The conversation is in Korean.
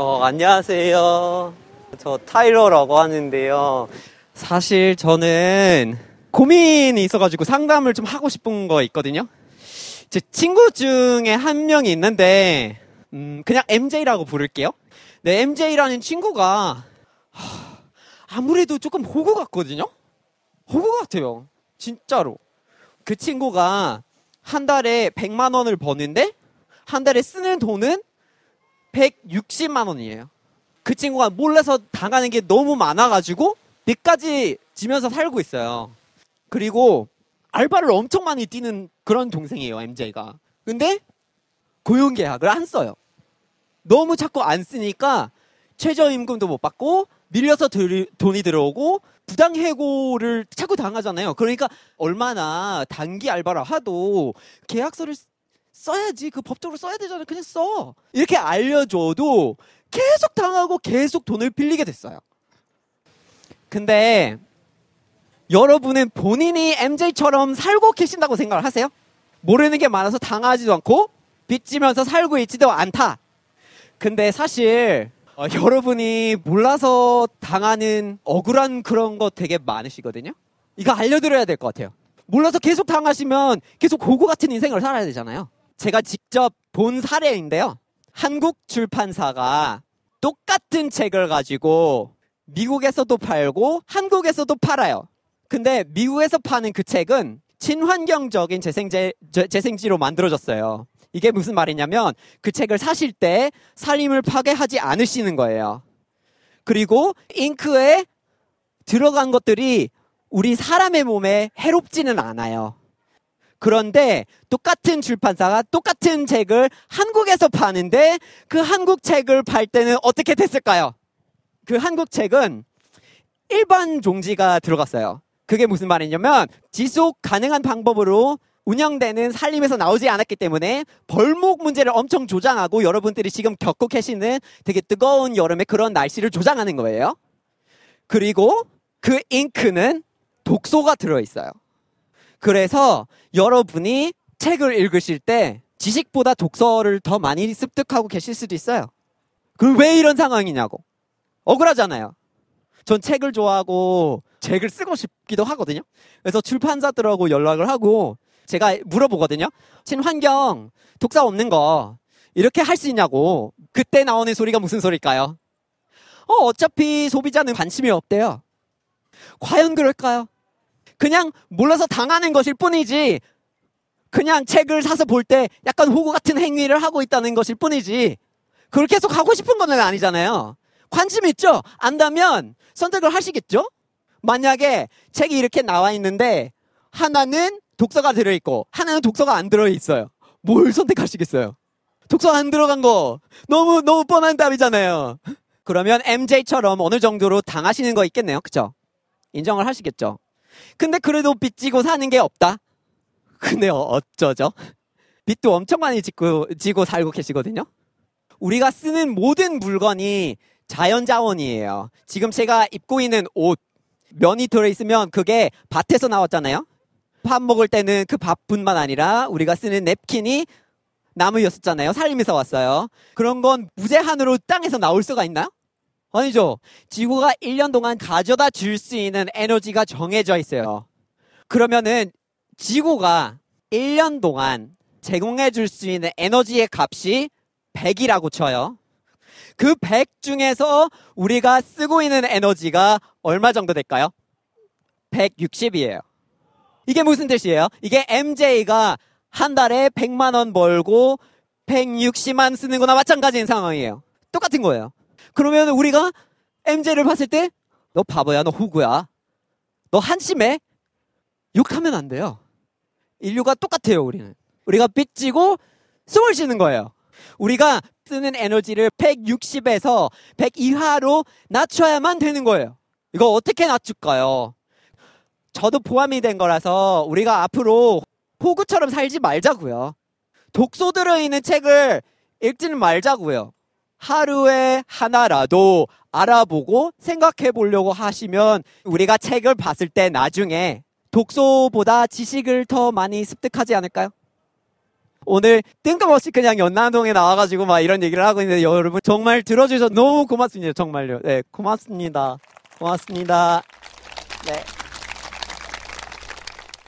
어, 안녕하세요. 저 타일러라고 하는데요. 사실 저는 고민이 있어가지고 상담을 좀 하고 싶은 거 있거든요. 제 친구 중에 한 명이 있는데, 음, 그냥 MJ라고 부를게요. 네, MJ라는 친구가, 하, 아무래도 조금 호구 같거든요? 호구 같아요. 진짜로. 그 친구가 한 달에 100만 원을 버는데, 한 달에 쓰는 돈은 160만 원이에요. 그 친구가 몰라서 당하는 게 너무 많아가지고 빚까지 지면서 살고 있어요. 그리고 알바를 엄청 많이 뛰는 그런 동생이에요, MJ가. 근데 고용 계약을 안 써요. 너무 자꾸 안 쓰니까 최저임금도 못 받고 밀려서 들, 돈이 들어오고 부당해고를 자꾸 당하잖아요. 그러니까 얼마나 단기 알바를 하도 계약서를 써야지 그 법적으로 써야 되잖아요. 그냥 써. 이렇게 알려줘도 계속 당하고 계속 돈을 빌리게 됐어요. 근데 여러분은 본인이 MJ처럼 살고 계신다고 생각을 하세요? 모르는 게 많아서 당하지도 않고 빚지면서 살고 있지도 않다. 근데 사실 어, 여러분이 몰라서 당하는 억울한 그런 거 되게 많으시거든요. 이거 알려드려야 될 것 같아요. 몰라서 계속 당하시면 계속 고고 같은 인생을 살아야 되잖아요. 제가 직접 본 사례인데요. 한국 출판사가 똑같은 책을 가지고 미국에서도 팔고 한국에서도 팔아요. 근데 미국에서 파는 그 책은 친환경적인 재생제, 재생지로 만들어졌어요. 이게 무슨 말이냐면 그 책을 사실 때 살림을 파괴하지 않으시는 거예요. 그리고 잉크에 들어간 것들이 우리 사람의 몸에 해롭지는 않아요. 그런데 똑같은 출판사가 똑같은 책을 한국에서 파는데 그 한국 책을 팔 때는 어떻게 됐을까요? 그 한국 책은 일반 종지가 들어갔어요. 그게 무슨 말이냐면 지속 가능한 방법으로 운영되는 살림에서 나오지 않았기 때문에 벌목 문제를 엄청 조장하고 여러분들이 지금 겪고 계시는 되게 뜨거운 여름에 그런 날씨를 조장하는 거예요. 그리고 그 잉크는 독소가 들어있어요. 그래서 여러분이 책을 읽으실 때 지식보다 독서를 더 많이 습득하고 계실 수도 있어요. 그럼 왜 이런 상황이냐고. 억울하잖아요. 전 책을 좋아하고 책을 쓰고 싶기도 하거든요. 그래서 출판사들하고 연락을 하고 제가 물어보거든요. 친환경 독서 없는 거 이렇게 할 수 있냐고. 그때 나오는 소리가 무슨 소리일까요? 어, 어차피 소비자는 관심이 없대요. 과연 그럴까요? 그냥 몰라서 당하는 것일 뿐이지 그냥 책을 사서 볼 때 약간 호구 같은 행위를 하고 있다는 것일 뿐이지 그걸 계속 하고 싶은 건 아니잖아요. 관심 있죠? 안다면 선택을 하시겠죠? 만약에 책이 이렇게 나와 있는데 하나는 독서가 들어있고 하나는 독서가 안 들어있어요. 뭘 선택하시겠어요? 독서 안 들어간 거 너무 너무 뻔한 답이잖아요. 그러면 MJ처럼 어느 정도로 당하시는 거 있겠네요. 그쵸? 인정을 하시겠죠? 근데 그래도 빚 지고 사는 게 없다? 근데 어쩌죠? 빚도 엄청 많이 짓고, 지고 살고 계시거든요? 우리가 쓰는 모든 물건이 자연 자원이에요. 지금 제가 입고 있는 옷, 면이 들어있으면 그게 밭에서 나왔잖아요? 밥 먹을 때는 그 밥뿐만 아니라 우리가 쓰는 냅킨이 나무였었잖아요. 살림에서 왔어요. 그런 건 무제한으로 땅에서 나올 수가 있나요? 아니죠. 지구가 1년 동안 가져다 줄 수 있는 에너지가 정해져 있어요. 그러면은 지구가 1년 동안 제공해 줄 수 있는 에너지의 값이 100이라고 쳐요. 그 100 중에서 우리가 쓰고 있는 에너지가 얼마 정도 될까요? 160이에요. 이게 무슨 뜻이에요? 이게 MJ가 한 달에 100만 원 벌고 160만 쓰는 거나 마찬가지인 상황이에요. 똑같은 거예요. 그러면 우리가 MJ를 봤을 때, 너 바보야, 너 호구야. 너 한심해? 욕하면 안 돼요. 인류가 똑같아요, 우리는. 우리가 빚지고 숨을 쉬는 거예요. 우리가 쓰는 에너지를 160에서 100 이하로 낮춰야만 되는 거예요. 이거 어떻게 낮출까요? 저도 포함이 된 거라서 우리가 앞으로 호구처럼 살지 말자고요. 독소 들어있는 책을 읽지는 말자고요. 하루에 하나라도 알아보고 생각해 보려고 하시면 우리가 책을 봤을 때 나중에 독소보다 지식을 더 많이 습득하지 않을까요? 오늘 뜬금없이 그냥 연남동에 나와가지고 막 이런 얘기를 하고 있는데 여러분 정말 들어주셔서 너무 고맙습니다. 정말요. 네, 고맙습니다. 고맙습니다. 네.